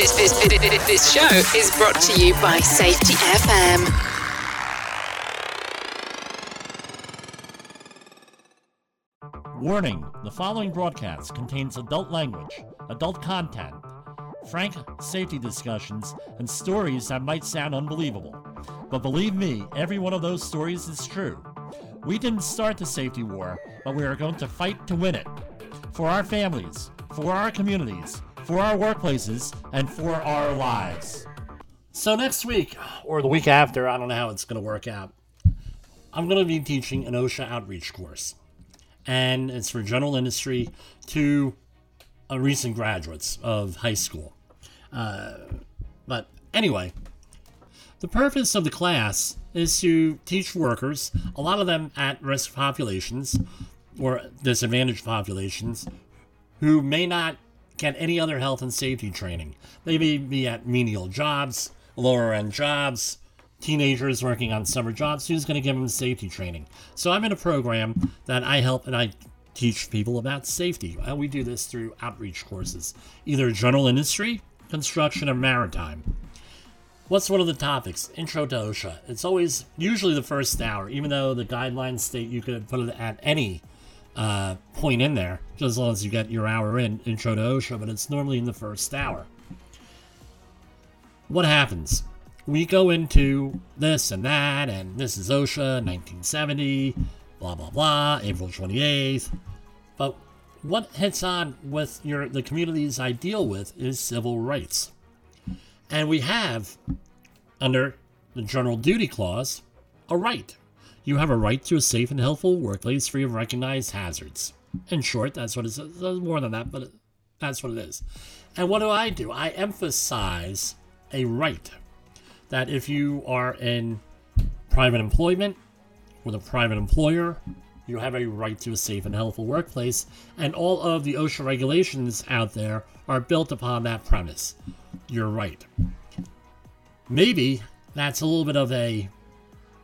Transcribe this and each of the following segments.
This, this, this, this show is brought to you by Safety FM. Warning the following broadcast contains adult language, adult content, frank safety discussions, and stories that might sound unbelievable. But believe me, every one of those stories is true. We didn't start the safety war, but we are going to fight to win it. For our families, for our communities, for our workplaces, and for our lives. So, next week, or the week after, I don't know how it's going to work out, I'm going to be teaching an OSHA outreach course. And it's for general industry to uh, recent graduates of high school. Uh, but anyway, the purpose of the class is to teach workers, a lot of them at risk populations or disadvantaged populations, who may not get any other health and safety training. They may be at menial jobs, lower end jobs, teenagers working on summer jobs. Who's going to give them safety training? So I'm in a program that I help and I teach people about safety. And we do this through outreach courses, either general industry, construction, or maritime. What's one of the topics? Intro to OSHA. It's always usually the first hour, even though the guidelines state you could put it at any uh, point in there, just as long as you get your hour in, intro to OSHA, but it's normally in the first hour. What happens? We go into this and that, and this is OSHA 1970, blah blah blah, April 28th. But what hits on with your the communities I deal with is civil rights. And we have, under the General Duty Clause, a right. You have a right to a safe and healthful workplace free of recognized hazards. In short, that's what it says. There's more than that, but that's what it is. And what do I do? I emphasize a right that if you are in private employment with a private employer, you have a right to a safe and healthful workplace, and all of the OSHA regulations out there are built upon that premise. You're right. Maybe that's a little bit of a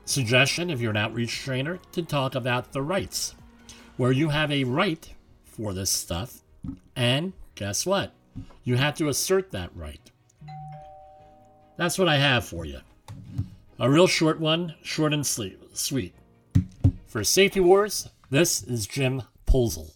suggestion if you're an outreach trainer to talk about the rights, where you have a right for this stuff, and guess what? You have to assert that right. That's what I have for you. A real short one, short and sweet. For Safety Wars, this is Jim Polzel.